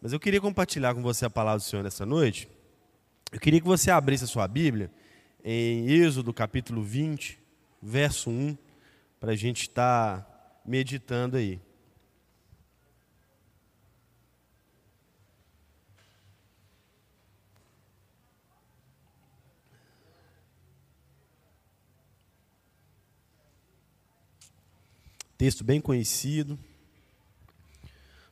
Mas eu queria compartilhar com você a palavra do Senhor nessa noite. Eu queria que você abrisse a sua Bíblia em Êxodo capítulo 20, verso 1, para a gente estar tá meditando aí. Texto bem conhecido.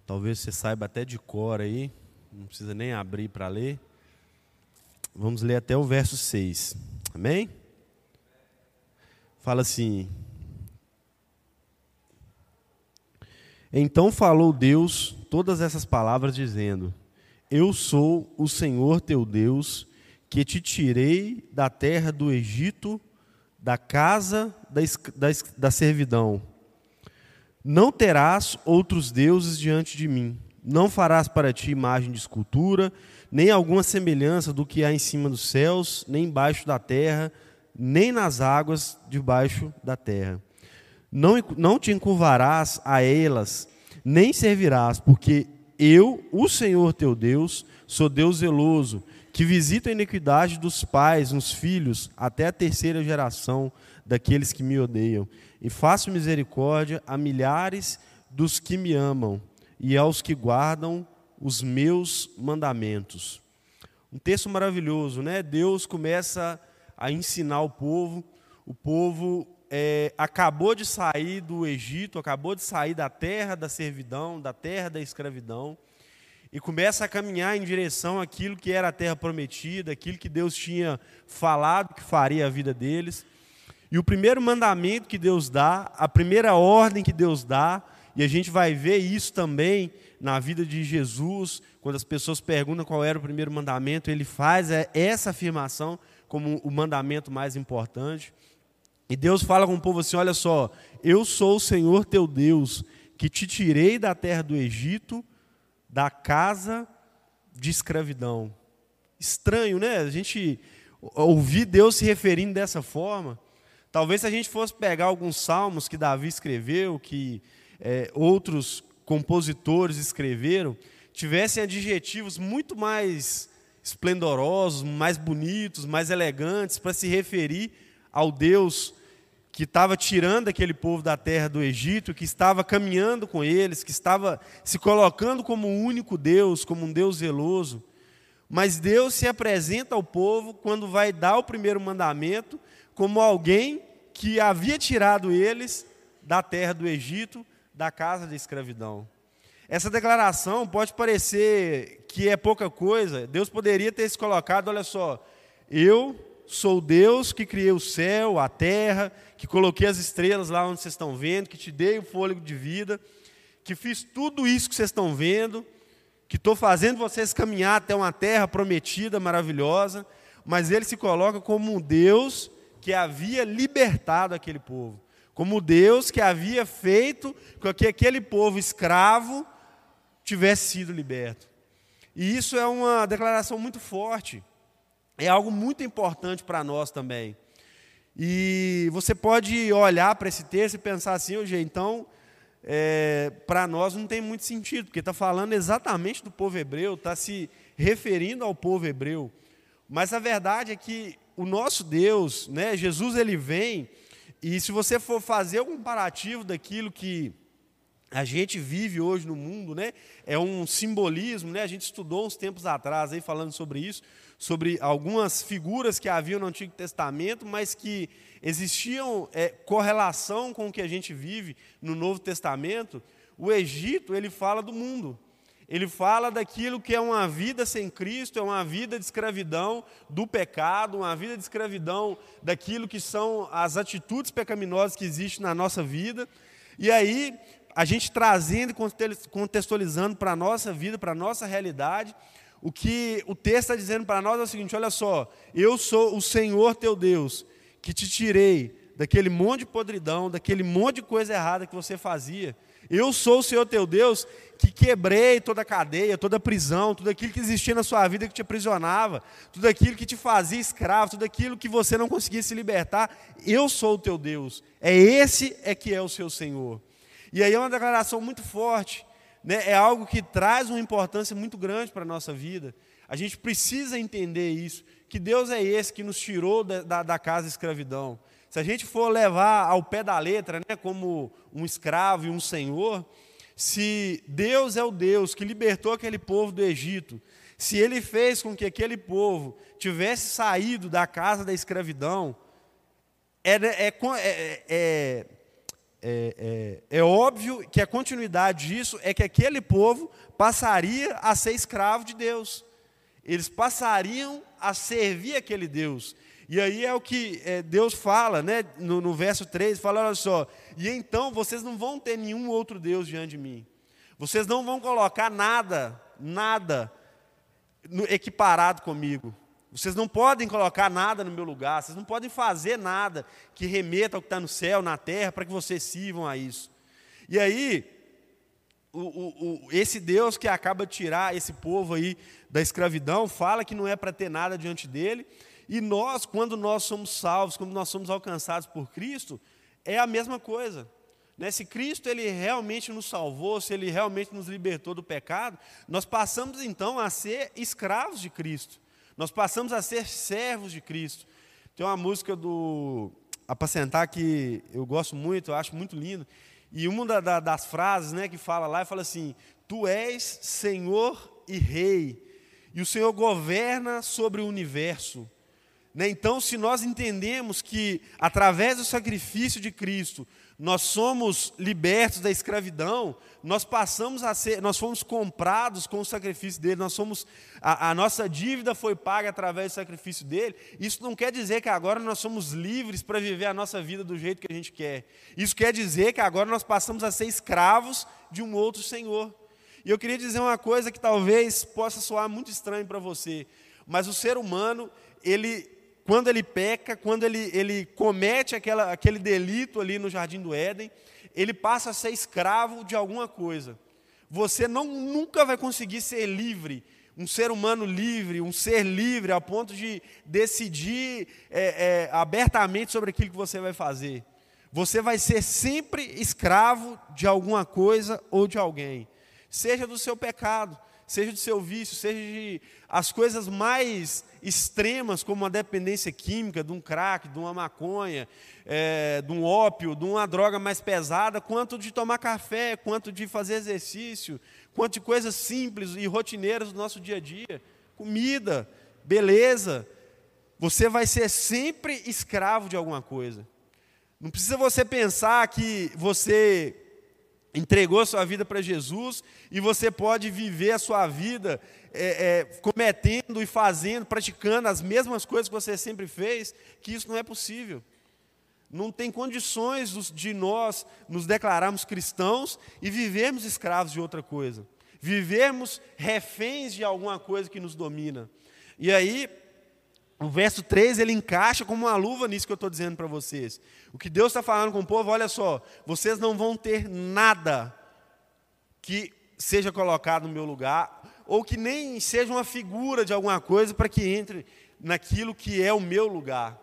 Talvez você saiba até de cor aí, não precisa nem abrir para ler. Vamos ler até o verso 6. Amém? Fala assim: Então falou Deus todas essas palavras, dizendo: Eu sou o Senhor teu Deus, que te tirei da terra do Egito, da casa da, da, da servidão não terás outros deuses diante de mim. Não farás para ti imagem de escultura, nem alguma semelhança do que há em cima dos céus, nem embaixo da terra, nem nas águas debaixo da terra. Não, não te encurvarás a elas, nem servirás, porque eu, o Senhor teu Deus, sou Deus zeloso, que visita a iniquidade dos pais nos filhos até a terceira geração daqueles que me odeiam e faço misericórdia a milhares dos que me amam e aos que guardam os meus mandamentos. Um texto maravilhoso, né? Deus começa a ensinar o povo. O povo é, acabou de sair do Egito, acabou de sair da terra da servidão, da terra da escravidão, e começa a caminhar em direção àquilo que era a terra prometida, aquilo que Deus tinha falado que faria a vida deles. E o primeiro mandamento que Deus dá, a primeira ordem que Deus dá, e a gente vai ver isso também na vida de Jesus, quando as pessoas perguntam qual era o primeiro mandamento, ele faz é essa afirmação como o mandamento mais importante. E Deus fala com o povo assim: olha só, eu sou o Senhor teu Deus, que te tirei da terra do Egito, da casa de escravidão. Estranho, né? A gente ouvir Deus se referindo dessa forma. Talvez se a gente fosse pegar alguns salmos que Davi escreveu, que é, outros compositores escreveram, tivessem adjetivos muito mais esplendorosos, mais bonitos, mais elegantes, para se referir ao Deus que estava tirando aquele povo da terra do Egito, que estava caminhando com eles, que estava se colocando como o único Deus, como um Deus zeloso. Mas Deus se apresenta ao povo quando vai dar o primeiro mandamento como alguém que havia tirado eles da terra do Egito, da casa de escravidão. Essa declaração pode parecer que é pouca coisa, Deus poderia ter se colocado: olha só, eu sou Deus que criei o céu, a terra, que coloquei as estrelas lá onde vocês estão vendo, que te dei o fôlego de vida, que fiz tudo isso que vocês estão vendo, que estou fazendo vocês caminhar até uma terra prometida, maravilhosa, mas ele se coloca como um Deus que havia libertado aquele povo, como Deus que havia feito com que aquele povo escravo tivesse sido liberto. E isso é uma declaração muito forte, é algo muito importante para nós também. E você pode olhar para esse texto e pensar assim, hoje, então, é, para nós não tem muito sentido, porque está falando exatamente do povo hebreu, está se referindo ao povo hebreu. Mas a verdade é que o nosso Deus, né, Jesus ele vem, e se você for fazer um comparativo daquilo que a gente vive hoje no mundo, né, é um simbolismo, né, a gente estudou uns tempos atrás aí falando sobre isso, sobre algumas figuras que haviam no Antigo Testamento, mas que existiam é, correlação com o que a gente vive no Novo Testamento. O Egito ele fala do mundo, ele fala daquilo que é uma vida sem Cristo, é uma vida de escravidão do pecado, uma vida de escravidão daquilo que são as atitudes pecaminosas que existem na nossa vida. E aí, a gente trazendo e contextualizando para a nossa vida, para a nossa realidade, o que o texto está dizendo para nós é o seguinte: olha só, eu sou o Senhor teu Deus, que te tirei daquele monte de podridão, daquele monte de coisa errada que você fazia, eu sou o Senhor teu Deus que quebrei toda a cadeia, toda a prisão, tudo aquilo que existia na sua vida que te aprisionava, tudo aquilo que te fazia escravo, tudo aquilo que você não conseguia se libertar. Eu sou o teu Deus. É esse é que é o seu Senhor. E aí é uma declaração muito forte. né, é algo que traz uma importância muito grande para a nossa vida. A gente precisa entender isso, que Deus é esse que nos tirou da, da, da casa escravidão. Se a gente for levar ao pé da letra, né, como um escravo e um senhor, se Deus é o Deus que libertou aquele povo do Egito, se ele fez com que aquele povo tivesse saído da casa da escravidão, é, é, é, é, é, óbvio que a continuidade disso é que aquele povo passaria a ser escravo de Deus. Eles passariam a servir aquele Deus. E aí é o que Deus fala, né, no, no verso 3, fala, olha só, e então vocês não vão ter nenhum outro Deus diante de mim. Vocês não vão colocar nada, nada equiparado comigo. Vocês não podem colocar nada no meu lugar, vocês não podem fazer nada que remeta ao que está no céu, na terra, para que vocês sirvam a isso. E aí, o, o, o, esse Deus que acaba de tirar esse povo aí da escravidão, fala que não é para ter nada diante dele, e nós, quando nós somos salvos, quando nós somos alcançados por Cristo, é a mesma coisa. Né? Se Cristo ele realmente nos salvou, se ele realmente nos libertou do pecado, nós passamos então a ser escravos de Cristo. Nós passamos a ser servos de Cristo. Tem uma música do Apacentar que eu gosto muito, eu acho muito lindo. E uma da, da, das frases né, que fala lá, fala assim: Tu és Senhor e Rei, e o Senhor governa sobre o universo. Né? Então, se nós entendemos que através do sacrifício de Cristo nós somos libertos da escravidão, nós passamos a ser, nós fomos comprados com o sacrifício dele, nós somos, a, a, nossa dívida foi paga através do sacrifício dele. Isso não quer dizer que agora nós somos livres para viver a nossa vida do jeito que a gente quer. Isso quer dizer que agora nós passamos a ser escravos de um outro Senhor. E eu queria dizer uma coisa que talvez possa soar muito estranho para você, mas o ser humano, ele quando ele peca, quando ele, ele comete aquela, aquele delito ali no jardim do Éden, ele passa a ser escravo de alguma coisa. Você não, nunca vai conseguir ser livre, um ser humano livre, um ser livre a ponto de decidir é, é, abertamente sobre aquilo que você vai fazer. Você vai ser sempre escravo de alguma coisa ou de alguém, seja do seu pecado, seja do seu vício, seja de as coisas mais extremas, como a dependência química, de um crack, de uma maconha, é, de um ópio, de uma droga mais pesada, quanto de tomar café, quanto de fazer exercício, quanto de coisas simples e rotineiras do nosso dia a dia, comida, beleza. Você vai ser sempre escravo de alguma coisa. Não precisa você pensar que você entregou sua vida para Jesus e você pode viver a sua vida é, é, cometendo e fazendo, praticando as mesmas coisas que você sempre fez, que isso não é possível. Não tem condições de nós nos declararmos cristãos e vivermos escravos de outra coisa. Vivermos reféns de alguma coisa que nos domina. E aí, o verso 3 ele encaixa como uma luva nisso que eu estou dizendo para vocês. O que Deus está falando com o povo, olha só, vocês não vão ter nada que seja colocado no meu lugar, ou que nem seja uma figura de alguma coisa para que entre naquilo que é o meu lugar.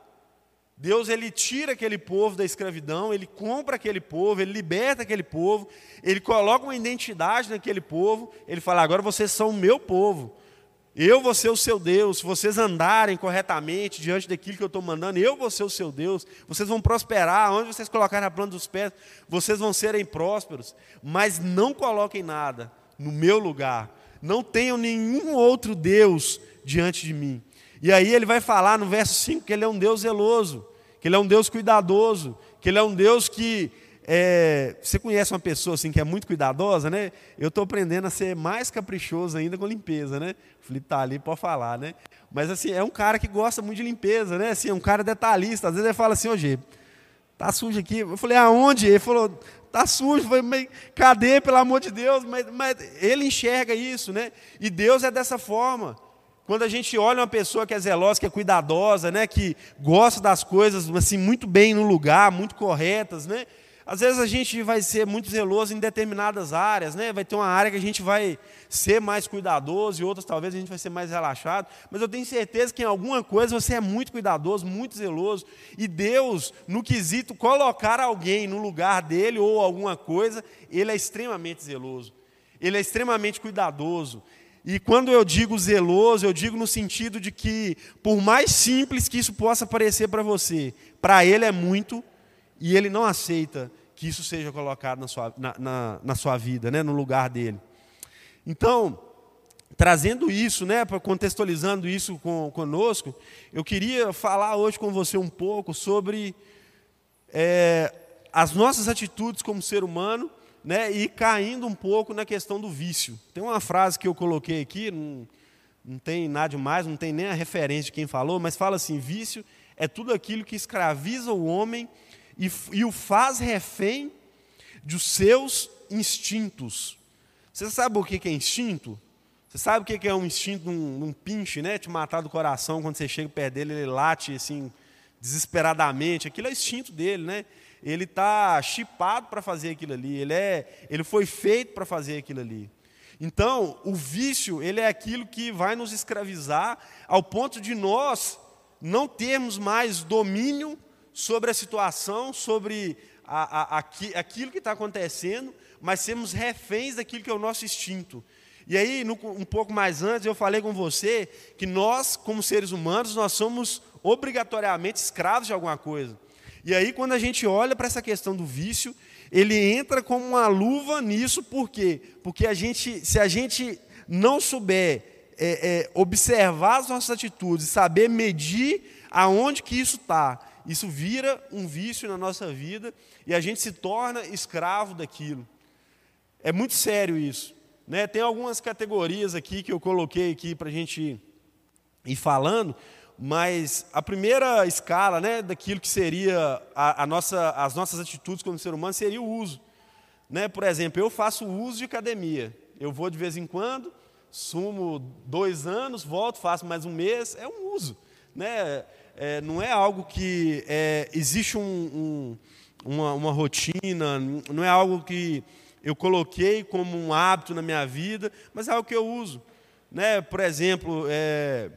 Deus ele tira aquele povo da escravidão, ele compra aquele povo, ele liberta aquele povo, ele coloca uma identidade naquele povo, ele fala: agora vocês são o meu povo. Eu vou ser o seu Deus, se vocês andarem corretamente diante daquilo que eu estou mandando, eu vou ser o seu Deus, vocês vão prosperar, onde vocês colocarem a planta dos pés, vocês vão serem prósperos, mas não coloquem nada no meu lugar, não tenham nenhum outro Deus diante de mim. E aí ele vai falar no verso 5 que ele é um Deus zeloso, que ele é um Deus cuidadoso, que ele é um Deus que é, você conhece uma pessoa assim que é muito cuidadosa, né? Eu estou aprendendo a ser mais caprichoso ainda com limpeza, né? O Felipe está ali, pode falar, né? Mas assim, é um cara que gosta muito de limpeza, né? Assim, é um cara detalhista. Às vezes ele fala assim, ô Gê, tá sujo aqui. Eu falei, aonde? Ele falou, tá sujo. Eu falei, mas cadê, pelo amor de Deus? Mas, mas ele enxerga isso, né? E Deus é dessa forma. Quando a gente olha uma pessoa que é zelosa, que é cuidadosa, né, que gosta das coisas assim muito bem no lugar, muito corretas, né? Às vezes a gente vai ser muito zeloso em determinadas áreas, né? Vai ter uma área que a gente vai ser mais cuidadoso e outras talvez a gente vai ser mais relaxado, mas eu tenho certeza que em alguma coisa você é muito cuidadoso, muito zeloso, e Deus, no quesito colocar alguém no lugar dele ou alguma coisa, ele é extremamente zeloso. ele é extremamente cuidadoso. E quando eu digo zeloso, eu digo no sentido de que, por mais simples que isso possa parecer para você, para ele é muito, e ele não aceita que isso seja colocado na sua, na, na, na sua vida, né, no lugar dele. Então, trazendo isso, né, contextualizando isso com, conosco, eu queria falar hoje com você um pouco sobre é, as nossas atitudes como ser humano né, e caindo um pouco na questão do vício. Tem uma frase que eu coloquei aqui, não, não tem nada demais, não tem nem a referência de quem falou, mas fala assim: vício é tudo aquilo que escraviza o homem e, e o faz refém dos seus instintos. Você sabe o que é instinto? Você sabe o que é um instinto num, num pinche, né? Te matar do coração quando você chega perto dele, ele late assim, desesperadamente. Aquilo é instinto dele, né? ele está chipado para fazer aquilo ali, ele, é, ele foi feito para fazer aquilo ali. Então, o vício, ele é aquilo que vai nos escravizar ao ponto de nós não termos mais domínio sobre a situação, sobre a, a, a, aquilo que está acontecendo, mas sermos reféns daquilo que é o nosso instinto. E aí, no, um pouco mais antes, eu falei com você que nós, como seres humanos, nós somos obrigatoriamente escravos de alguma coisa. E aí, quando a gente olha para essa questão do vício, ele entra como uma luva nisso, por quê? Porque a gente, se a gente não souber é, é, observar as nossas atitudes, saber medir aonde que isso está, isso vira um vício na nossa vida e a gente se torna escravo daquilo. É muito sério isso. Né? Tem algumas categorias aqui que eu coloquei aqui para a gente ir falando, mas a primeira escala né, daquilo que seria a, a nossa, as nossas atitudes como ser humano seria o uso. Né? Por exemplo, eu faço uso de academia. Eu vou de vez em quando, sumo dois anos, volto, faço mais um mês. É um uso. Né? É, não é algo que é, existe um, um, uma, uma rotina, não é algo que eu coloquei como um hábito na minha vida, mas é algo que eu uso. Né? Por exemplo, é,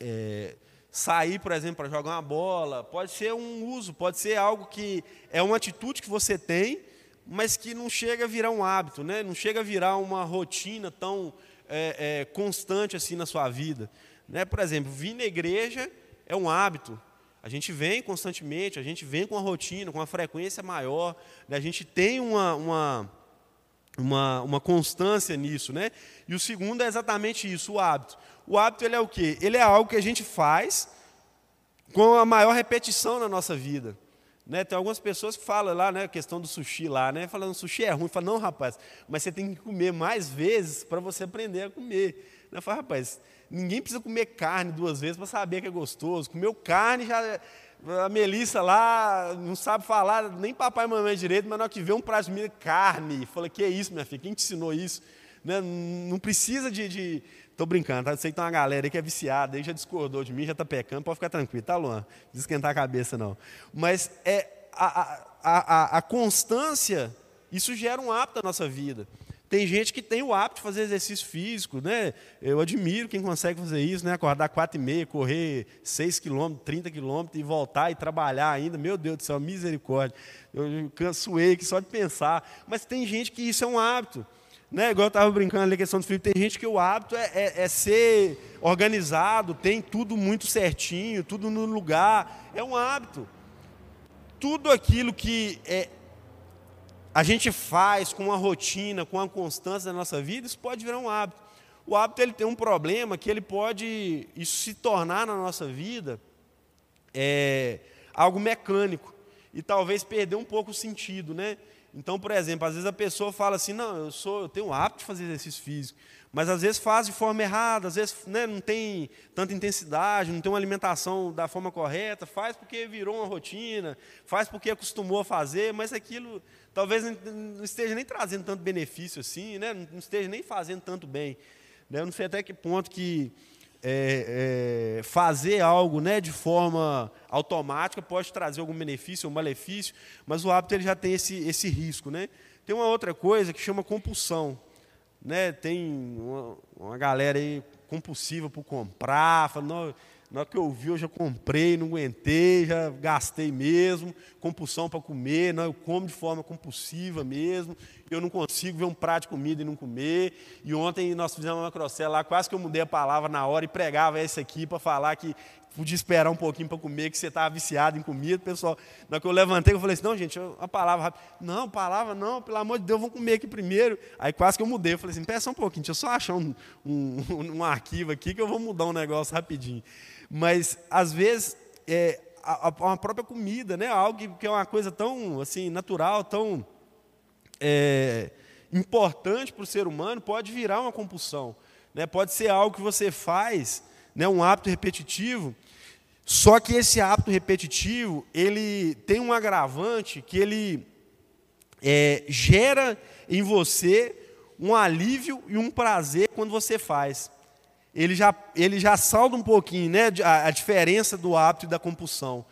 é, sair, por exemplo, para jogar uma bola, pode ser um uso, pode ser algo que é uma atitude que você tem, mas que não chega a virar um hábito, né? não chega a virar uma rotina tão é, é, constante assim na sua vida. Né? Por exemplo, vir na igreja é um hábito. A gente vem constantemente, a gente vem com uma rotina, com uma frequência maior, né? a gente tem uma, uma, uma, uma constância nisso. Né? E o segundo é exatamente isso, o hábito. O hábito ele é o quê? Ele é algo que a gente faz com a maior repetição na nossa vida. Né? Tem algumas pessoas que falam lá, né, a questão do sushi lá, né, falando sushi é ruim. Fala, não, rapaz, mas você tem que comer mais vezes para você aprender a comer. Eu falo, rapaz, ninguém precisa comer carne duas vezes para saber que é gostoso. Comeu carne, já a Melissa lá não sabe falar nem papai e mamãe direito, mas na hora que vê um prato de carne, fala, que é isso, minha filha, quem te ensinou isso? Né? Não precisa de, de Estou brincando, tá? Eu sei que tem uma galera aí que é viciada, aí já discordou de mim, já está pecando, pode ficar tranquilo, tá, Luan? Não esquentar a cabeça, não. Mas é, a, a, a, a constância, isso gera um hábito na nossa vida. Tem gente que tem o hábito de fazer exercício físico, né? Eu admiro quem consegue fazer isso, né? Acordar quatro e meia, correr 6 quilômetros, 30 quilômetros e voltar e trabalhar ainda. Meu Deus do céu, misericórdia. Eu cansuei aqui só de pensar. Mas tem gente que isso é um hábito. Né? Igual eu estava brincando ali, a questão do Felipe, tem gente que o hábito é, é, é, ser organizado, tem tudo muito certinho, tudo no lugar. É um hábito. Tudo aquilo que é, a gente faz com uma rotina, com uma constância na nossa vida, isso pode virar um hábito. O hábito ele tem um problema que ele pode isso se tornar na nossa vida é, algo mecânico e talvez perder um pouco o sentido, né? Então, por exemplo, às vezes a pessoa fala assim, não, eu sou, eu tenho o hábito de fazer exercício físico, mas às vezes faz de forma errada, às vezes né, não tem tanta intensidade, não tem uma alimentação da forma correta, faz porque virou uma rotina, faz porque acostumou a fazer, mas aquilo talvez não esteja nem trazendo tanto benefício assim, né, não esteja nem fazendo tanto bem. Né, eu não sei até que ponto que é, é, fazer algo né, de forma automática pode trazer algum benefício ou malefício, mas o hábito ele já tem esse, esse risco. Né? Tem uma outra coisa que chama compulsão. Né? Tem uma, uma galera aí compulsiva por comprar, fala, na hora que eu vi, eu já comprei, não aguentei, já gastei mesmo, compulsão para comer, não, eu como de forma compulsiva mesmo, eu não consigo ver um prato de comida e não comer. E ontem nós fizemos uma crocela lá, quase que eu mudei a palavra na hora e pregava essa aqui para falar que podia esperar um pouquinho para comer, que você estava viciado em comida. Pessoal, na hora que eu levantei, eu falei assim: não, gente, uma palavra rápida. Não, palavra não, pelo amor de Deus, vamos comer aqui primeiro. Aí quase que eu mudei. Eu falei assim: peça um pouquinho, deixa eu só achar um, um, um arquivo aqui que eu vou mudar um negócio rapidinho. Mas, às vezes, é, a, a, própria comida, né? algo que é uma coisa tão assim, natural, tão é, importante para o ser humano, pode virar uma compulsão. Né? Pode ser algo que você faz, né? um hábito repetitivo, só que esse hábito repetitivo, ele tem um agravante que ele é, gera em você um alívio e um prazer quando você faz. Ele já, ele já salda um pouquinho né, a, a diferença do hábito e da compulsão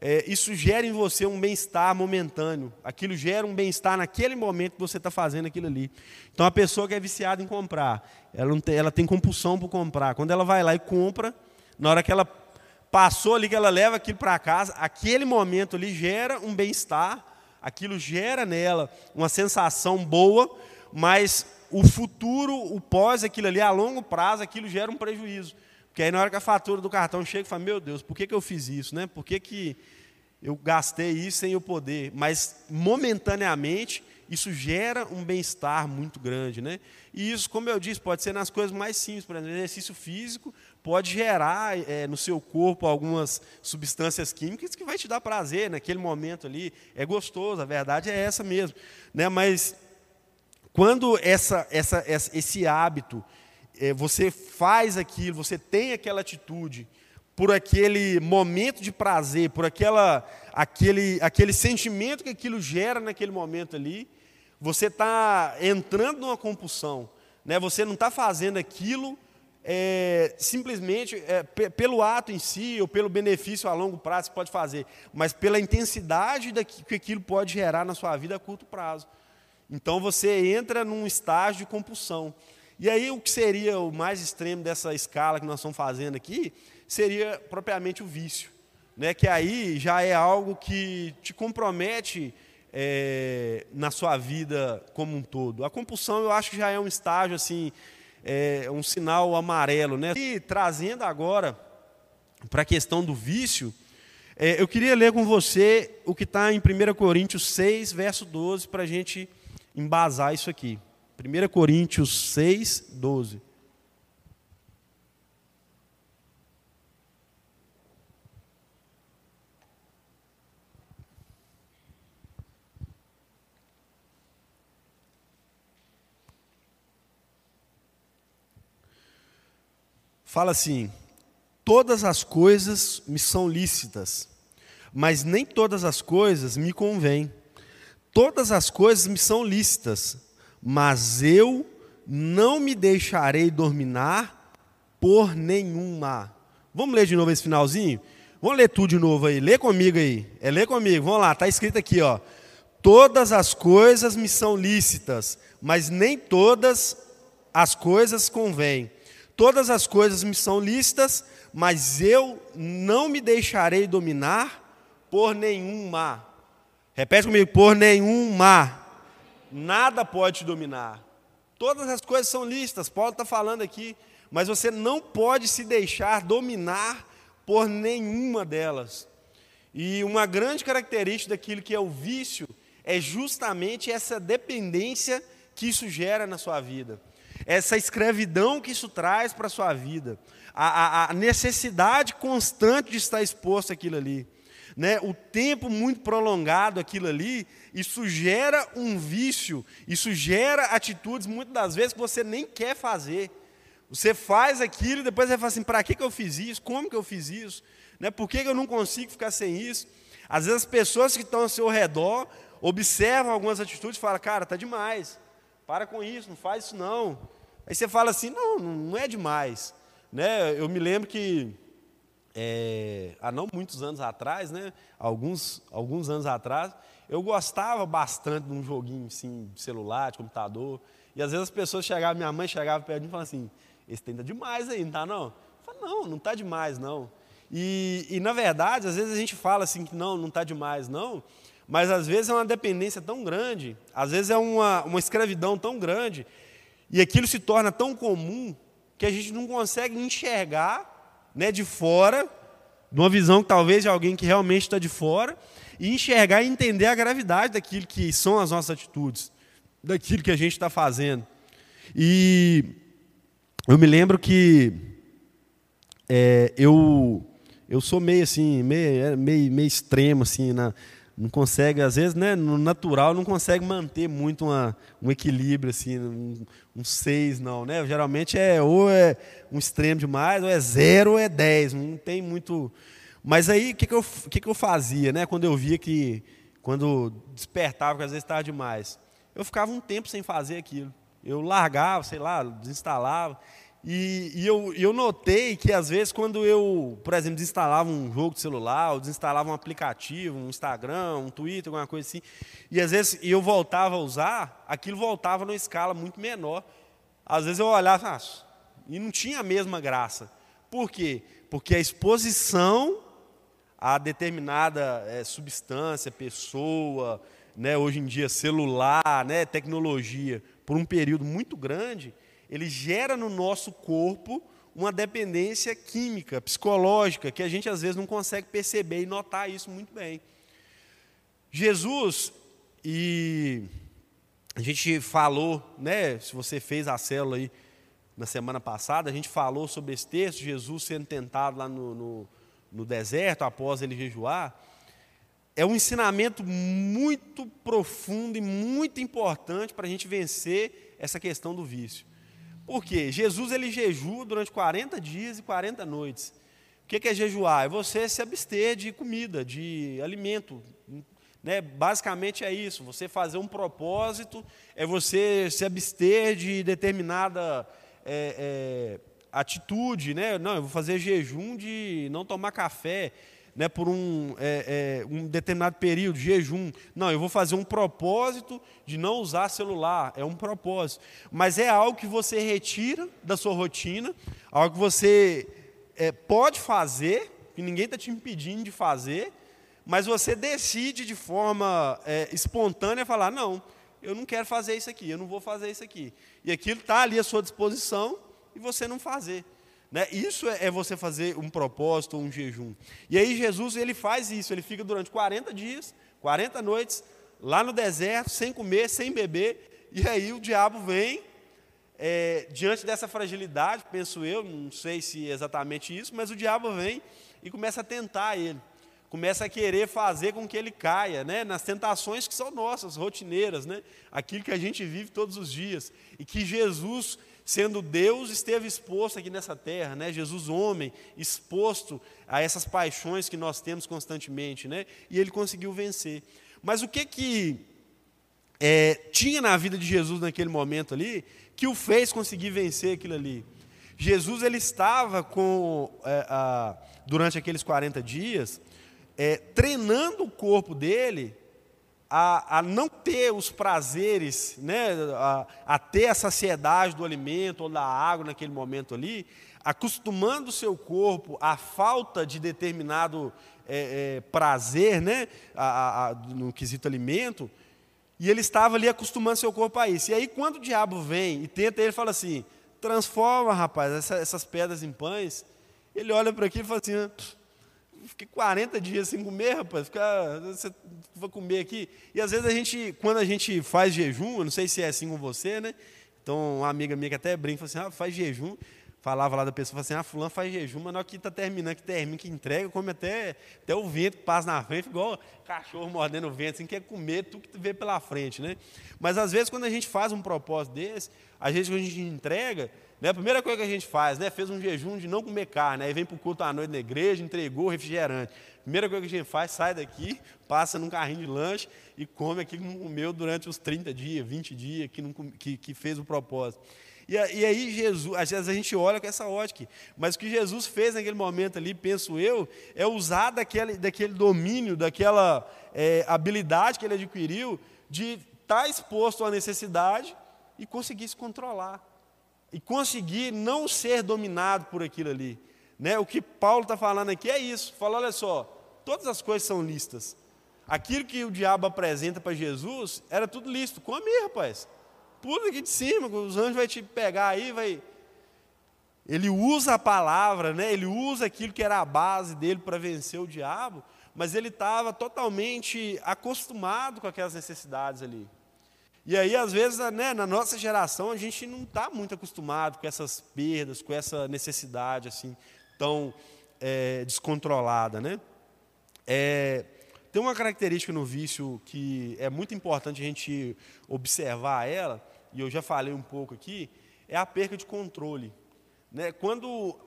é, isso gera em você um bem-estar momentâneo. Aquilo gera um bem-estar naquele momento que você está fazendo aquilo ali. Então, a pessoa que é viciada em comprar, ela, tem, ela tem compulsão por comprar. Quando ela vai lá e compra, na hora que ela passou ali, que ela leva aquilo para casa, aquele momento ali gera um bem-estar, aquilo gera nela uma sensação boa, mas o futuro, o pós, aquilo ali, a longo prazo, aquilo gera um prejuízo. Porque aí na hora que a fatura do cartão chega, fala, meu Deus, por que, que eu fiz isso? Né? Por que, que eu gastei isso sem eu poder? Mas momentaneamente isso gera um bem-estar muito grande. Né? E isso, como eu disse, pode ser nas coisas mais simples. Por exemplo, exercício físico pode gerar é, no seu corpo algumas substâncias químicas que vai te dar prazer naquele momento ali. É gostoso, a verdade é essa mesmo. Né? Mas quando essa, essa, esse hábito é, você faz aquilo, você tem aquela atitude, por aquele momento de prazer, por aquela, aquele, aquele sentimento que aquilo gera naquele momento ali, você está entrando numa compulsão. Né? Você não está fazendo aquilo é, simplesmente é, pelo ato em si ou pelo benefício a longo prazo que pode fazer, mas pela intensidade que aquilo pode gerar na sua vida a curto prazo. Então você entra num estágio de compulsão. E aí o que seria o mais extremo dessa escala que nós estamos fazendo aqui, seria propriamente o vício. Né? Que aí já é algo que te compromete é, na sua vida como um todo. A compulsão eu acho que já é um estágio assim, é, um sinal amarelo. Né? E trazendo agora para a questão do vício, é, eu queria ler com você o que está em 1 Coríntios 6, verso 12, para a gente embasar isso aqui. 1 Coríntios 6, 12. Fala assim: todas as coisas me são lícitas, mas nem todas as coisas me convêm. Todas as coisas me são lícitas, mas eu não me deixarei dominar por nenhuma. Vamos ler de novo esse finalzinho? Vamos ler tudo de novo aí. Lê comigo aí. É ler comigo. Vamos lá, está escrito aqui, ó. Todas as coisas me são lícitas, mas nem todas as coisas convêm. Todas as coisas me são lícitas, mas eu não me deixarei dominar por nenhuma. Repete comigo, por nenhuma nada pode te dominar. Todas as coisas são listas, Paulo está falando aqui, mas você não pode se deixar dominar por nenhuma delas. E uma grande característica daquilo que é o vício é justamente essa dependência que isso gera na sua vida, essa escravidão que isso traz para a sua vida, a, a, a necessidade constante de estar exposto àquilo ali né, o tempo muito prolongado aquilo ali, isso gera um vício, isso gera atitudes muitas das vezes que você nem quer fazer. Você faz aquilo e depois você fala assim: para que, que eu fiz isso? Como que eu fiz isso? Né, por que, que eu não consigo ficar sem isso? Às vezes as pessoas que estão ao seu redor observam algumas atitudes e falam: cara, está demais, para com isso, não faz isso não. Aí você fala assim: não, não é demais. Né? Eu me lembro que é, há não muitos anos atrás, né, alguns, alguns anos atrás, eu gostava bastante de um joguinho assim, de celular, de computador. E às vezes as pessoas chegavam, minha mãe chegava perto de mim e falava assim, esse tem demais aí, não tá não? Eu falei, não, não está demais não. E, e, na verdade, às vezes a gente fala assim que não, não está demais não, Mas às vezes é uma dependência tão grande, às vezes é uma, uma escravidão tão grande, e aquilo se torna tão comum que a gente não consegue enxergar né, de fora, de uma visão talvez de alguém que realmente está de fora, e enxergar e entender a gravidade daquilo que são as nossas atitudes, daquilo que a gente está fazendo. E eu me lembro que é, eu eu sou meio assim, meio, é, meio, meio extremo assim na, não consegue, às vezes, né, no natural, não consegue manter muito uma, um equilíbrio, assim, um, um seis, não. Né? Geralmente é ou é um extremo demais, ou é zero, ou é dez. Não tem muito. Mas aí, o que, que, eu, que, que eu fazia, né? Quando eu via que, quando despertava, que às vezes estava demais, eu ficava um tempo sem fazer aquilo. Eu largava, sei lá, desinstalava. E, e eu, eu, notei que, às vezes, quando eu, por exemplo, desinstalava um jogo de celular, ou desinstalava um aplicativo, um Instagram, um Twitter, alguma coisa assim, e às vezes eu voltava a usar, aquilo voltava numa escala muito menor. Às vezes eu olhava ah, e não tinha a mesma graça. Por quê? Porque a exposição a determinada é, substância, pessoa, né, hoje em dia celular, né, tecnologia, por um período muito grande, ele gera no nosso corpo uma dependência química, psicológica, que a gente às vezes não consegue perceber e notar isso muito bem. Jesus, e a gente falou, né, se você fez a célula aí na semana passada, a gente falou sobre esse texto, Jesus sendo tentado lá no, no, no deserto, após ele jejuar. É um ensinamento muito profundo e muito importante para a gente vencer essa questão do vício. Por quê? Jesus ele jejua durante 40 dias e 40 noites. O que é jejuar? É você se abster de comida, de alimento. Né? Basicamente é isso. Você fazer um propósito, é você se abster de determinada é, é, atitude. Né? Não, eu vou fazer jejum de não tomar café né, por um, é, é, um determinado período, jejum. Não, eu vou fazer um propósito de não usar celular, é um propósito. Mas é algo que você retira da sua rotina, algo que você é, pode fazer, que ninguém está te impedindo de fazer, mas você decide de forma é, espontânea falar: não, eu não quero fazer isso aqui, eu não vou fazer isso aqui. E aquilo está ali à sua disposição e você não fazer. Né? Isso é, é você fazer um propósito, um jejum. E aí Jesus ele faz isso, ele fica durante 40 dias, 40 noites, lá no deserto, sem comer, sem beber, e aí o diabo vem, é, diante dessa fragilidade, penso eu, não sei se é exatamente isso, mas o diabo vem e começa a tentar ele, começa a querer fazer com que ele caia, né, nas tentações que são nossas, rotineiras, né, aquilo que a gente vive todos os dias, e que Jesus sendo Deus, esteve exposto aqui nessa terra, né? Jesus, homem, exposto a essas paixões que nós temos constantemente, né? E ele conseguiu vencer. Mas o que que é, tinha na vida de Jesus naquele momento ali que o fez conseguir vencer aquilo ali? Jesus ele estava com é, a, durante aqueles 40 dias é, treinando o corpo dele a, a não ter os prazeres, né, a, a ter a saciedade do alimento ou da água naquele momento ali, acostumando o seu corpo à falta de determinado é, é, prazer né, a, a, no quesito alimento, e ele estava ali acostumando seu corpo a isso. E aí, quando o diabo vem e tenta, ele fala assim: transforma, rapaz, essa, essas pedras em pães. Ele olha para aquilo e fala assim: fiquei 40 dias sem comer, rapaz. Ficar, você vai comer aqui. E às vezes a gente, quando a gente faz jejum, eu não sei se é assim com você, né? Então, uma amiga minha que até brinca, falou assim, ah, faz jejum. Falava lá da pessoa, assim, ah, fulano faz jejum, mas na hora que está terminando, que termina, que entrega, come até, até o vento que passa na frente, igual cachorro mordendo o vento, assim, quer comer tudo que vê pela frente, né? Mas às vezes, quando a gente faz um propósito desse, a gente, quando a gente entrega, né? A primeira coisa que a gente faz, né? fez um jejum de não comer carne, aí vem para o culto à noite na igreja, entregou o refrigerante. Primeira coisa que a gente faz, sai daqui, passa num carrinho de lanche e come aquilo que não comeu durante os 30 dias, 20 dias que, não, que, que fez o propósito. E, e, aí Jesus, às vezes a gente olha com essa ótica, mas o que Jesus fez naquele momento ali, penso eu, é usar daquele, daquele domínio, daquela é, habilidade que ele adquiriu de estar tá exposto à necessidade e conseguir se controlar e conseguir não ser dominado por aquilo ali. Né? O que Paulo está falando aqui é isso. Fala, olha só, todas as coisas são listas. aquilo que o diabo apresenta para Jesus era tudo lícito. Come rapaz. Pula aqui de cima, os anjos vão te pegar aí, vai. Ele usa a palavra, né? ele usa aquilo que era a base dele para vencer o diabo, mas ele estava totalmente acostumado com aquelas necessidades ali. E aí, às vezes, né, na nossa geração, a gente não está muito acostumado com essas perdas, com essa necessidade assim tão é, descontrolada. Né? É, tem uma característica no vício que é muito importante a gente observar ela, e eu já falei um pouco aqui, é a perca de controle. Né? Quando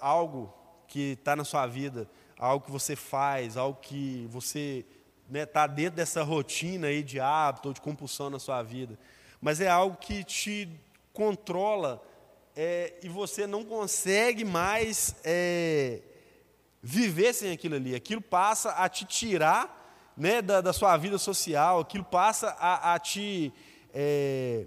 algo que está na sua vida, algo que você faz, algo que você está né, tá dentro dessa rotina aí de hábito ou de compulsão na sua vida, mas é algo que te controla é, e você não consegue mais é, viver sem aquilo ali. Aquilo passa a te tirar né, da, da sua vida social, aquilo passa a, a te. É,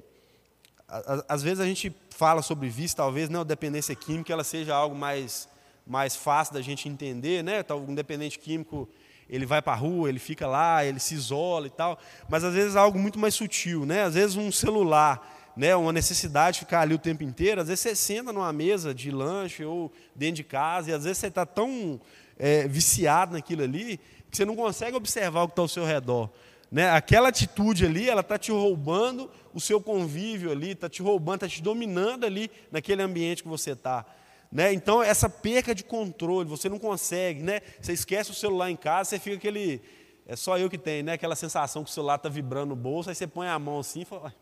às vezes a gente fala sobre vício, talvez não, dependência química ela seja algo mais, mais fácil da gente entender, né? Um dependente químico ele vai para a rua, ele fica lá, ele se isola e tal, mas às vezes é algo muito mais sutil, né? Às vezes um celular, né? Uma necessidade de ficar ali o tempo inteiro, às vezes você senta numa mesa de lanche ou dentro de casa e às vezes você está tão é, viciado naquilo ali que você não consegue observar o que está ao seu redor. Né? Aquela atitude ali, ela está te roubando o seu convívio ali, está te roubando, está te dominando ali naquele ambiente que você está. Né? Então, essa perca de controle, você não consegue, né? você esquece o celular em casa, você fica aquele. É só eu que tenho, né? aquela sensação que o celular está vibrando no bolso, aí você põe a mão assim e fala,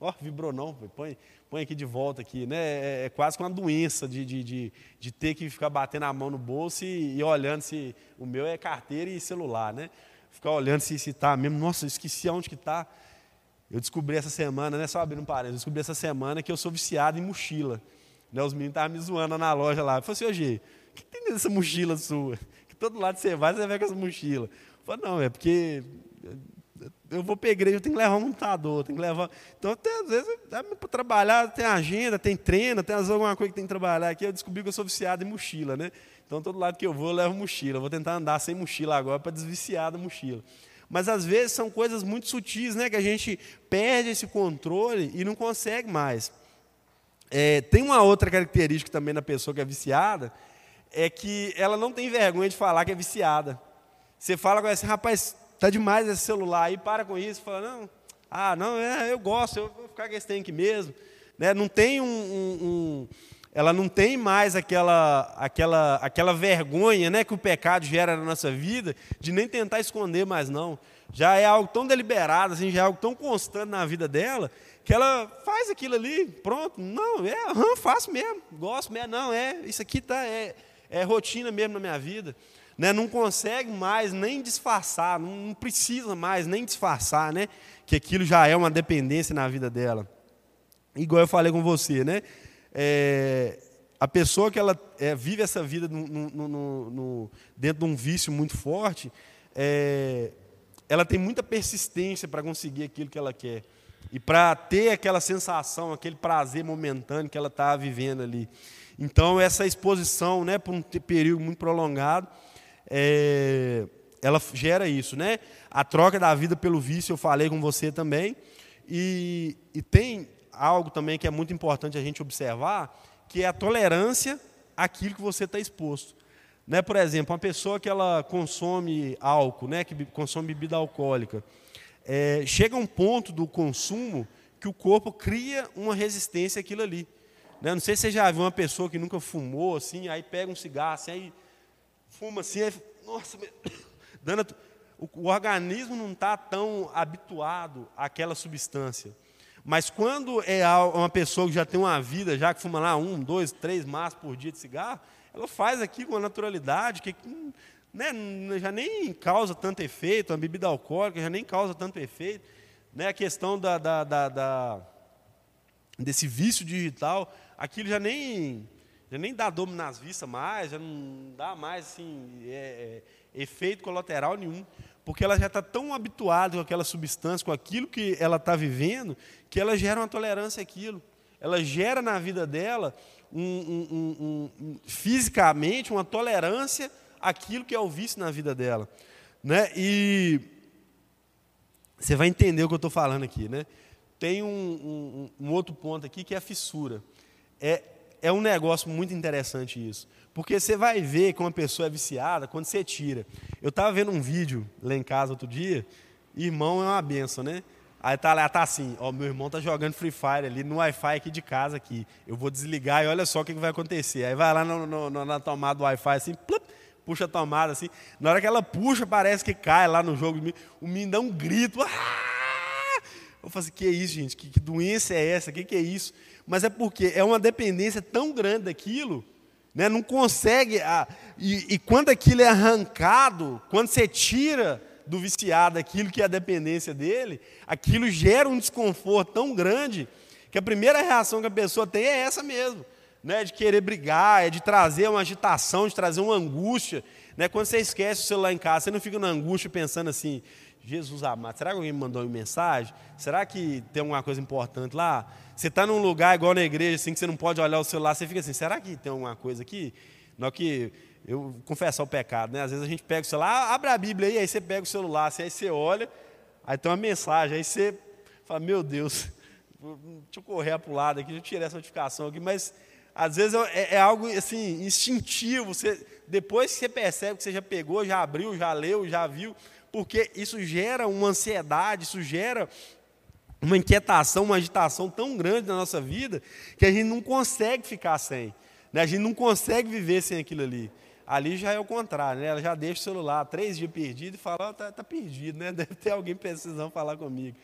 ó, oh, vibrou não, põe, põe aqui de volta aqui. Né? É, é quase que uma doença de, de, de, de, ter que ficar batendo a mão no bolso e, e olhando se o meu é carteira e celular. Né? ficar olhando se está mesmo. Nossa, esqueci aonde que está. Eu descobri essa semana, né, só abrindo um parênteses, eu descobri essa semana que eu sou viciado em mochila. Né, os meninos estavam me zoando na loja lá. Eu falei assim, ô o que tem nessa mochila sua? Que todo lado você vai, você vai com essa mochila. Eu falei, não, é porque eu vou para a igreja, eu tenho que levar um computador, tenho que levar. Então, até, às vezes, para trabalhar, tem agenda, tem treino, tem alguma coisa que tem que trabalhar aqui. Eu descobri que eu sou viciado em mochila, né? Então, todo lado que eu vou, eu levo mochila. vou tentar andar sem mochila agora para desviciar da mochila. Mas às vezes são coisas muito sutis, né? Que a gente perde esse controle e não consegue mais. É, tem uma outra característica também na pessoa que é viciada, é que ela não tem vergonha de falar que é viciada. Você fala com ela assim, rapaz, tá demais esse celular aí, para com isso. Fala, não, ah, não, é, eu gosto, eu vou ficar com esse tanque mesmo. Né? Não tem um, um, um ela não tem mais aquela, aquela, aquela vergonha né, que o pecado gera na nossa vida, de nem tentar esconder mais, não. Já é algo tão deliberado, assim, já é algo tão constante na vida dela, que ela faz aquilo ali, pronto, não, é, uhum, faço mesmo, gosto mesmo, não, é, isso aqui tá, é, é rotina mesmo na minha vida. Né, não consegue mais nem disfarçar, não, não precisa mais nem disfarçar, né, que aquilo já é uma dependência na vida dela. Igual eu falei com você, né? é, a pessoa que ela é, vive essa vida no, no, no, dentro de um vício muito forte, é, ela tem muita persistência para conseguir aquilo que ela quer. E para ter aquela sensação, aquele prazer momentâneo que ela está vivendo ali. Então, essa exposição né, por um período muito prolongado, é, ela gera isso. Né? A troca da vida pelo vício, eu falei com você também. E, e tem algo também que é muito importante a gente observar, que é a tolerância àquilo que você está exposto. Né, por exemplo, uma pessoa que ela consome álcool, né, que consome bebida alcoólica, é, chega um ponto do consumo que o corpo cria uma resistência àquilo ali. Né? Não sei se você já viu uma pessoa que nunca fumou, assim, aí pega um cigarro, assim, aí fuma assim, aí, nossa, dando, o, o organismo não está tão habituado àquela substância. Mas quando é uma pessoa que já tem uma vida, já que fuma lá um, dois, três maços por dia de cigarro, ela faz aqui com naturalidade que né, já nem causa tanto efeito, a bebida alcoólica já nem causa tanto efeito. Né, a questão da, da, da, da desse vício digital, aquilo já nem, já nem dá dor nas vistas mais, já não dá mais assim, é, é, efeito colateral nenhum porque ela já está tão habituada com aquela substância, com aquilo que ela está vivendo, que ela gera uma tolerância àquilo. Ela gera na vida dela, um, um, um, fisicamente, uma tolerância àquilo que é o vício na vida dela. Né? E você vai entender o que eu estou falando aqui. Né? Tem um, um, um outro ponto aqui que é a fissura. É, é um negócio muito interessante isso. Porque você vai ver que uma pessoa é viciada quando você tira. Eu estava vendo um vídeo lá em casa outro dia, irmão é uma benção, né? Aí tá lá, tá assim, ó, meu irmão tá jogando Free Fire ali no Wi-Fi aqui de casa aqui. Eu vou desligar e olha só o que, que vai acontecer. Aí vai lá no, no, na tomada do Wi-Fi assim, plup, puxa a tomada assim. Na hora que ela puxa, parece que cai lá no jogo. O menino dá um grito. Ah! Eu falo assim, que é isso, gente? Que, que doença é essa? Que que é isso? Mas é porque é uma dependência tão grande daquilo, né? não consegue. Ah, e, e quando aquilo é arrancado, quando você tira do viciado aquilo que é a dependência dele, aquilo gera um desconforto tão grande que a primeira reação que a pessoa tem é essa mesmo, né? de querer brigar, é de trazer uma agitação, de trazer uma angústia. Né? Quando você esquece o celular em casa, você não fica na angústia pensando assim, Jesus amado, será que alguém me mandou uma mensagem? Será que tem alguma coisa importante lá? Você está num lugar igual na igreja, assim, que você não pode olhar o celular, você fica assim, será que tem alguma coisa aqui? Não que eu confessar o pecado, né? Às vezes a gente pega o celular, abre a Bíblia aí, aí você pega o celular, assim, aí você olha, aí tem uma mensagem, aí você fala, meu Deus, deixa eu correr para o lado aqui, deixa eu tirar essa notificação aqui, mas às vezes é, é, algo assim, instintivo, você, depois que você percebe que você já pegou, já abriu, já leu, já viu, porque isso gera uma ansiedade, isso gera uma inquietação, uma agitação tão grande na nossa vida, que a gente não consegue ficar sem, né? a gente não consegue viver sem aquilo ali. Ali já é o contrário, né? Ela já deixa o celular três dias perdido e fala, oh, tá, tá, perdido, né? Deve ter alguém precisando falar comigo.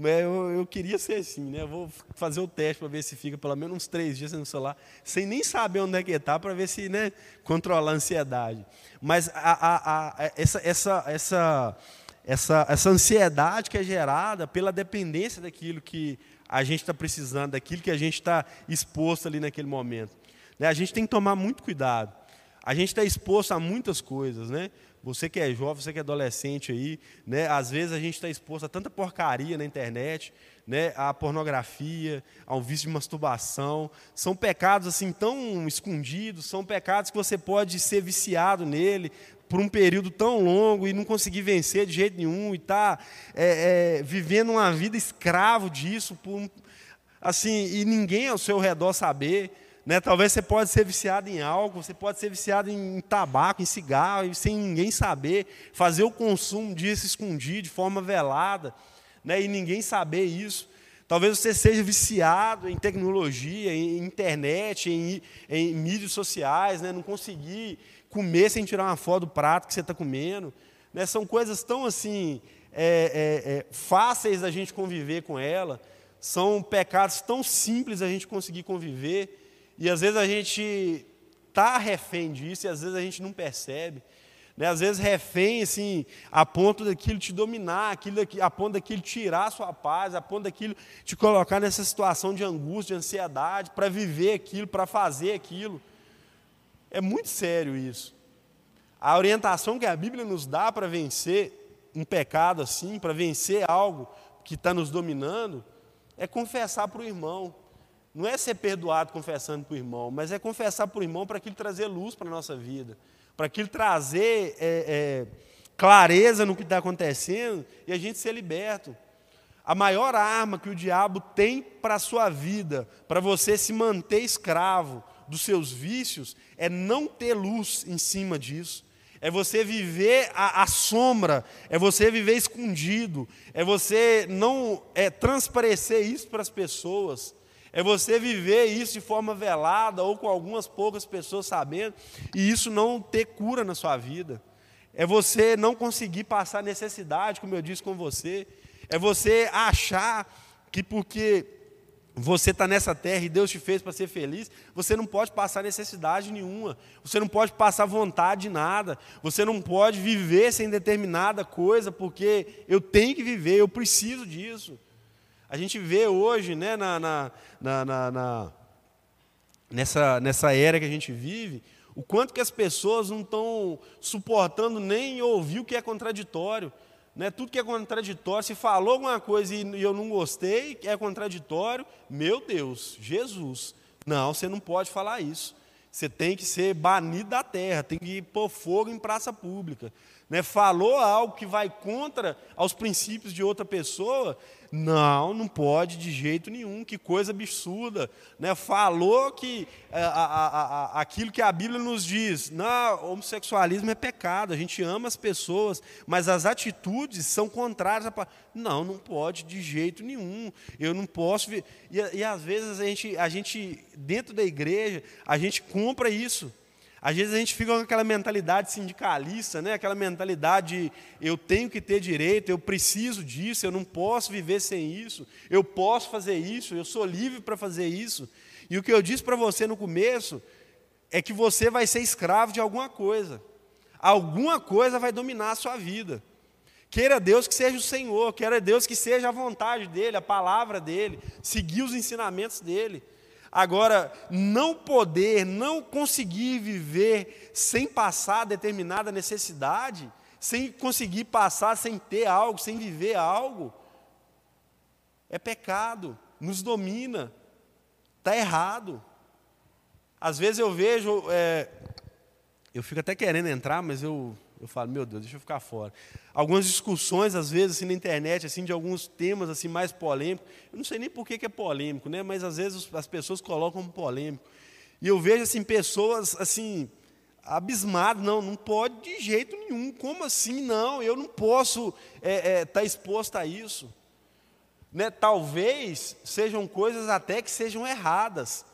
Mas eu, eu queria ser assim, né? Vou fazer o teste para ver se fica pelo menos uns três dias no celular, sem nem saber onde é que está, para ver se né, controlar a ansiedade. Mas a, a, a, essa, essa, essa, essa, essa ansiedade que é gerada pela dependência daquilo que a gente está precisando, daquilo que a gente está exposto ali naquele momento. Né? A gente tem que tomar muito cuidado. A gente está exposto a muitas coisas, né? Você que é jovem, você que é adolescente aí, né? Às vezes a gente está exposto a tanta porcaria na internet, né? A pornografia, ao vício de masturbação. São pecados assim tão escondidos, são pecados que você pode ser viciado nele por um período tão longo e não conseguir vencer de jeito nenhum e tá, é, é, vivendo uma vida escravo disso, por, assim, e ninguém ao seu redor saber. Né? Talvez você pode ser viciado em álcool, você pode ser viciado em tabaco, em cigarro, sem ninguém saber, fazer o consumo disso escondido, de forma velada, né? e ninguém saber isso. Talvez você seja viciado em tecnologia, em internet, em, em mídias sociais, né? não conseguir comer sem tirar uma foto do prato que você está comendo. Né? São coisas tão assim é, é, é, fáceis da gente conviver com ela, são pecados tão simples a gente conseguir conviver. E às vezes a gente está refém disso e às vezes a gente não percebe. Né? Às vezes refém, assim, a ponto daquilo te dominar, aquilo, a ponto daquilo tirar a sua paz, a ponto daquilo te colocar nessa situação de angústia, de ansiedade, para viver aquilo, para fazer aquilo. É muito sério isso. A orientação que a Bíblia nos dá para vencer um pecado assim, para vencer algo que está nos dominando, é confessar para o irmão, não é ser perdoado confessando para o irmão, mas é confessar para o irmão para aquilo trazer luz para a nossa vida, para aquilo trazer é, é, clareza no que está acontecendo e a gente ser liberto. A maior arma que o diabo tem para a sua vida, para você se manter escravo dos seus vícios, é não ter luz em cima disso. É você viver a sombra, é você viver escondido, é você não é, transparecer isso para as pessoas. É você viver isso de forma velada ou com algumas poucas pessoas sabendo e isso não ter cura na sua vida. É você não conseguir passar necessidade, como eu disse com você. É você achar que porque você está nessa terra e Deus te fez para ser feliz, você não pode passar necessidade nenhuma, você não pode passar vontade de nada, você não pode viver sem determinada coisa, porque eu tenho que viver, eu preciso disso. A gente vê hoje, né, na, na, na, na, nessa, nessa era que a gente vive, o quanto que as pessoas não estão suportando nem ouvir o que é contraditório. Né? Tudo que é contraditório, se falou alguma coisa e eu não gostei, é contraditório, meu Deus, Jesus. Não, você não pode falar isso. Você tem que ser banido da terra, tem que pôr fogo em praça pública. Né? Falou algo que vai contra aos princípios de outra pessoa, não, não pode de jeito nenhum, que coisa absurda. Né? Falou que é, a, a, a, aquilo que a Bíblia nos diz, não, homossexualismo é pecado, a gente ama as pessoas, mas as atitudes são contrárias a. Não, não pode de jeito nenhum. Eu não posso. E, e às vezes a gente, a gente, dentro da igreja, a gente compra isso. Às vezes a gente fica com aquela mentalidade sindicalista, né? aquela mentalidade de eu tenho que ter direito, eu preciso disso, eu não posso viver sem isso, eu posso fazer isso, eu sou livre para fazer isso. E o que eu disse para você no começo é que você vai ser escravo de alguma coisa. Alguma coisa vai dominar a sua vida. Queira Deus que seja o Senhor, queira Deus que seja a vontade dEle, a palavra dEle, seguir os ensinamentos dEle. Agora, não poder, não conseguir viver sem passar determinada necessidade, sem conseguir passar, sem ter algo, sem viver algo, é pecado, nos domina, está errado. Às vezes eu vejo, é, eu fico até querendo entrar, mas eu eu falo, meu Deus, deixa eu ficar fora. Algumas discussões, às vezes, assim, na internet, assim, de alguns temas assim mais polêmicos. Eu não sei nem por que, é polêmico, né? mas às vezes as pessoas colocam polêmico. E eu vejo assim, pessoas assim, abismadas, não, não pode de jeito nenhum. Como assim? Não, eu não posso estar é, é, tá exposto a isso. Né? Talvez sejam coisas até que sejam erradas.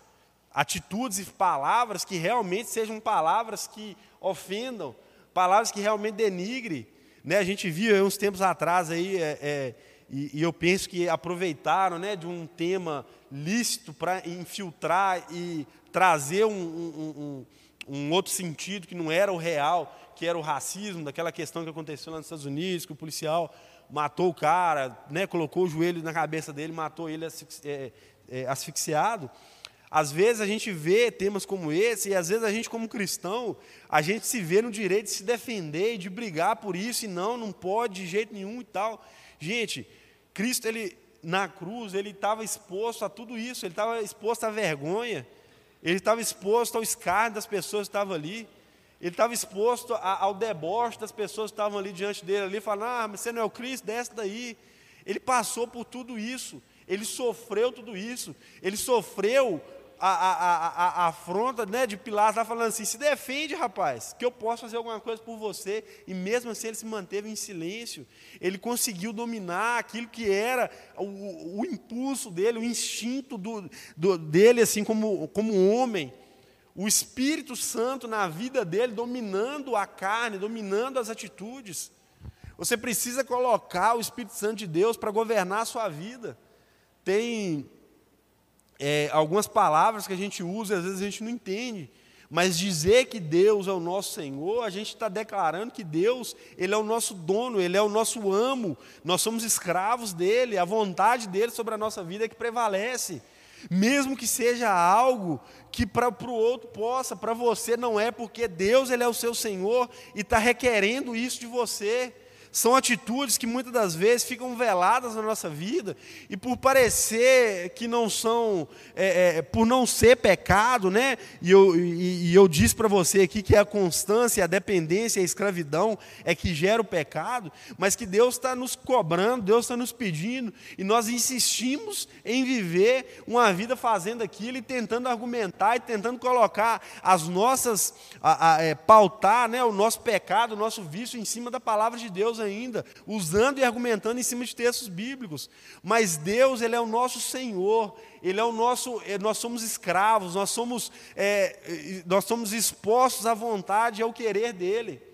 Atitudes e palavras que realmente sejam palavras que ofendam palavras que realmente denigre. Né? A gente viu uns tempos atrás aí, é, é, e, e, eu penso que aproveitaram né, de um tema lícito para infiltrar e trazer um, um, um, um, outro sentido que não era o real, que era o racismo, daquela questão que aconteceu lá nos Estados Unidos, que o policial matou o cara, né, colocou o joelho na cabeça dele, matou ele é, é, asfixiado. Às vezes a gente vê temas como esse, e às vezes a gente, como cristão, a gente se vê no direito de se defender e de brigar por isso, e não, não pode de jeito nenhum e tal. Gente, Cristo, ele, na cruz, ele estava exposto a tudo isso, ele estava exposto à vergonha, ele estava exposto ao escárnio das pessoas que estavam ali, ele estava exposto a, ao deboche das pessoas que estavam ali diante dele, ali, falando, ah, mas você não é o Cristo, desce daí. Ele passou por tudo isso, ele sofreu tudo isso, ele sofreu a, a, a, a afronta né, de Pilatos, lá falando assim: se defende, rapaz, que eu posso fazer alguma coisa por você. E mesmo assim ele se manteve em silêncio. Ele conseguiu dominar aquilo que era o, o impulso dele, o instinto do, do, dele, assim como, como homem. O Espírito Santo na vida dele, dominando a carne, dominando as atitudes. Você precisa colocar o Espírito Santo de Deus para governar a sua vida. Tem é, algumas palavras que a gente usa e às vezes a gente não entende. Mas dizer que Deus é o nosso Senhor, a gente está declarando que Deus, Ele é o nosso dono, Ele é o nosso amo, nós somos escravos dEle, a vontade dEle sobre a nossa vida é que prevalece. Mesmo que seja algo que para o outro possa, para você não é, porque Deus Ele é o seu Senhor e está requerendo isso de você. São atitudes que muitas das vezes ficam veladas na nossa vida e por parecer que não são, é, é, por não ser pecado, né? E eu, e, e eu disse para você aqui que a constância, a dependência, a escravidão é que gera o pecado, mas que Deus está nos cobrando, Deus está nos pedindo e nós insistimos em viver uma vida fazendo aquilo e tentando argumentar e tentando colocar as nossas, a, a, é, pautar, né? O nosso pecado, o nosso vício em cima da palavra de Deus ainda, usando e argumentando em cima de textos bíblicos. Mas Deus, Ele é o nosso Senhor, Ele é o nosso, eh, nós somos escravos, nós somos, é, nós somos expostos à vontade e ao querer dEle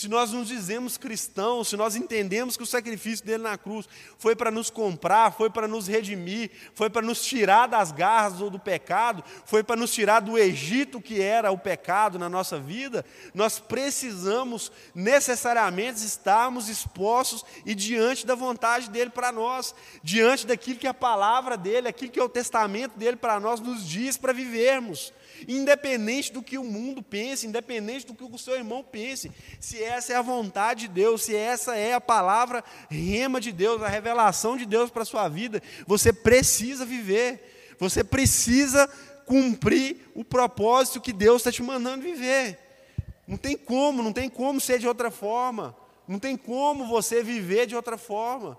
se nós nos dizemos cristãos, se nós entendemos que o sacrifício dele na cruz foi para nos comprar, foi para nos redimir, foi para nos tirar das garras ou do pecado, foi para nos tirar do Egito que era o pecado na nossa vida, nós precisamos necessariamente estarmos expostos e diante da vontade dele para nós, diante daquilo que a palavra dele, aquilo que é o testamento dele para nós nos diz para vivermos independente do que o mundo pense, independente do que o seu irmão pense, se essa é a vontade de Deus, se essa é a palavra rema de Deus, a revelação de Deus para a sua vida, você precisa viver, você precisa cumprir o propósito que Deus está te mandando viver. Não tem como, não tem como ser de outra forma. Não tem como você viver de outra forma.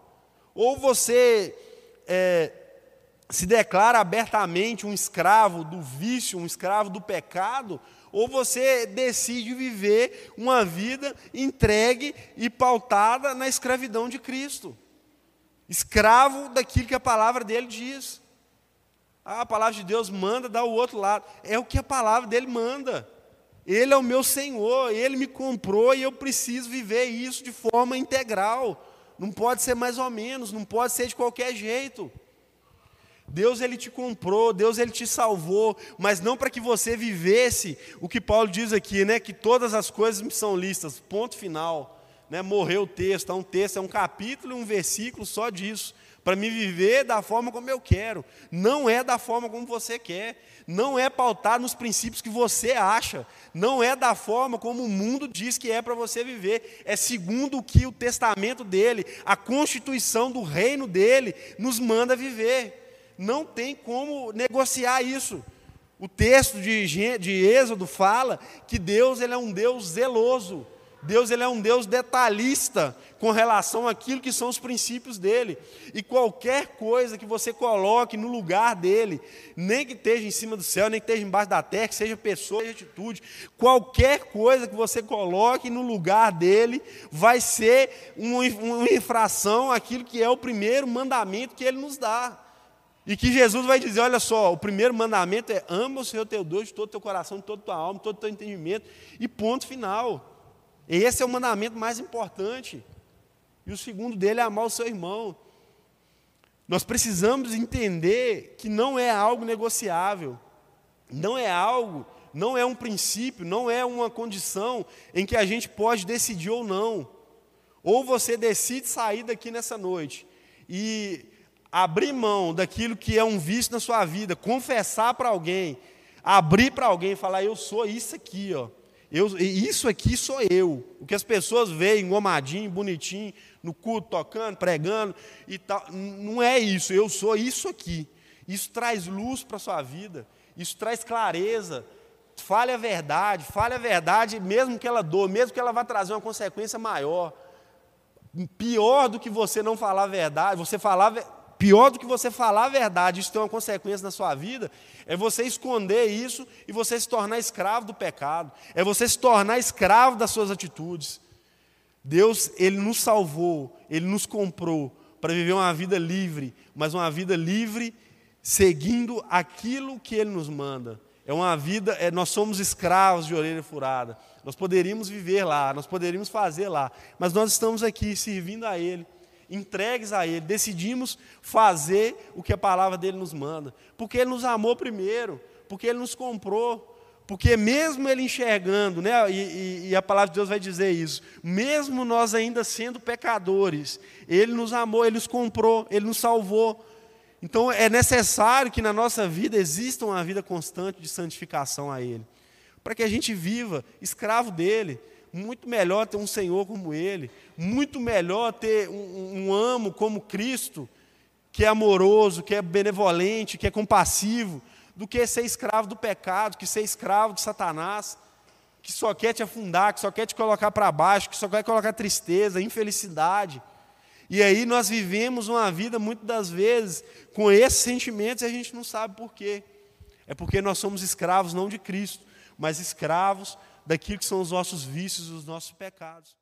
Ou você é, se declara abertamente um escravo do vício, um escravo do pecado, ou você decide viver uma vida entregue e pautada na escravidão de Cristo. Escravo daquilo que a palavra dele diz. Ah, a palavra de Deus manda dar o outro lado. É o que a palavra dele manda. Ele é o meu Senhor, ele me comprou e eu preciso viver isso de forma integral. Não pode ser mais ou menos, não pode ser de qualquer jeito. Deus ele te comprou, Deus ele te salvou, mas não para que você vivesse o que Paulo diz aqui, né, que todas as coisas me são listas, ponto final. Né, morreu o texto, é um texto, é um capítulo, um versículo só disso, para me viver da forma como eu quero. Não é da forma como você quer, não é pautado nos princípios que você acha, não é da forma como o mundo diz que é para você viver, é segundo o que o testamento dele, a constituição do reino dele nos manda viver. Não tem como negociar isso. O texto de, de Êxodo fala que Deus ele é um Deus zeloso. Deus ele é um Deus detalhista com relação àquilo que são os princípios dele. E qualquer coisa que você coloque no lugar dele, nem que esteja em cima do céu, nem que esteja embaixo da terra, que seja pessoa, seja atitude, qualquer coisa que você coloque no lugar dele, vai ser uma, uma infração àquilo que é o primeiro mandamento que ele nos dá. E que Jesus vai dizer: olha só, o primeiro mandamento é ama o Senhor teu Deus de todo o teu coração, de toda a tua alma, de todo o teu entendimento, e ponto final. Esse é o mandamento mais importante. E o segundo dele é amar o seu irmão. Nós precisamos entender que não é algo negociável, não é algo, não é um princípio, não é uma condição em que a gente pode decidir ou não. Ou você decide sair daqui nessa noite e abrir mão daquilo que é um vício na sua vida, confessar para alguém, abrir para alguém falar: Eu sou isso aqui, ó. Eu, isso aqui sou eu. O que as pessoas veem engomadinho, bonitinho, no culto, tocando, pregando e tal. Não é isso, eu sou isso aqui. Isso traz luz para a sua vida, isso traz clareza. Fale a verdade, fale a verdade, mesmo que ela doa, mesmo que ela vá trazer uma consequência maior. Pior do que você não falar a verdade, você falar Pior do que você falar a verdade, isso tem uma consequência na sua vida, é você esconder isso e você se tornar escravo do pecado, é você se tornar escravo das suas atitudes. Deus, Ele nos salvou, Ele nos comprou para viver uma vida livre, mas uma vida livre seguindo aquilo que Ele nos manda. É uma vida, é, nós somos escravos de orelha furada. Nós poderíamos viver lá, nós poderíamos fazer lá, mas nós estamos aqui servindo a Ele entregues a Ele, decidimos fazer o que a palavra dele nos manda, porque Ele nos amou primeiro, porque Ele nos comprou, porque mesmo Ele enxergando, né, e, e, e a palavra de Deus vai dizer isso, mesmo nós ainda sendo pecadores, Ele nos amou, Ele nos comprou, Ele nos salvou. Então é necessário que na nossa vida exista uma vida constante de santificação a Ele, para que a gente viva escravo dele, muito melhor ter um Senhor como Ele, muito melhor ter um, um amo como Cristo, que é amoroso, que é benevolente, que é compassivo, do que ser escravo do pecado, que ser escravo de Satanás, que só quer te afundar, que só quer te colocar para baixo, que só quer colocar tristeza, infelicidade. E aí nós vivemos uma vida, muitas das vezes, com esses sentimentos e a gente não sabe por quê. É porque nós somos escravos não de Cristo, mas escravos daquilo que são os nossos vícios, os nossos pecados.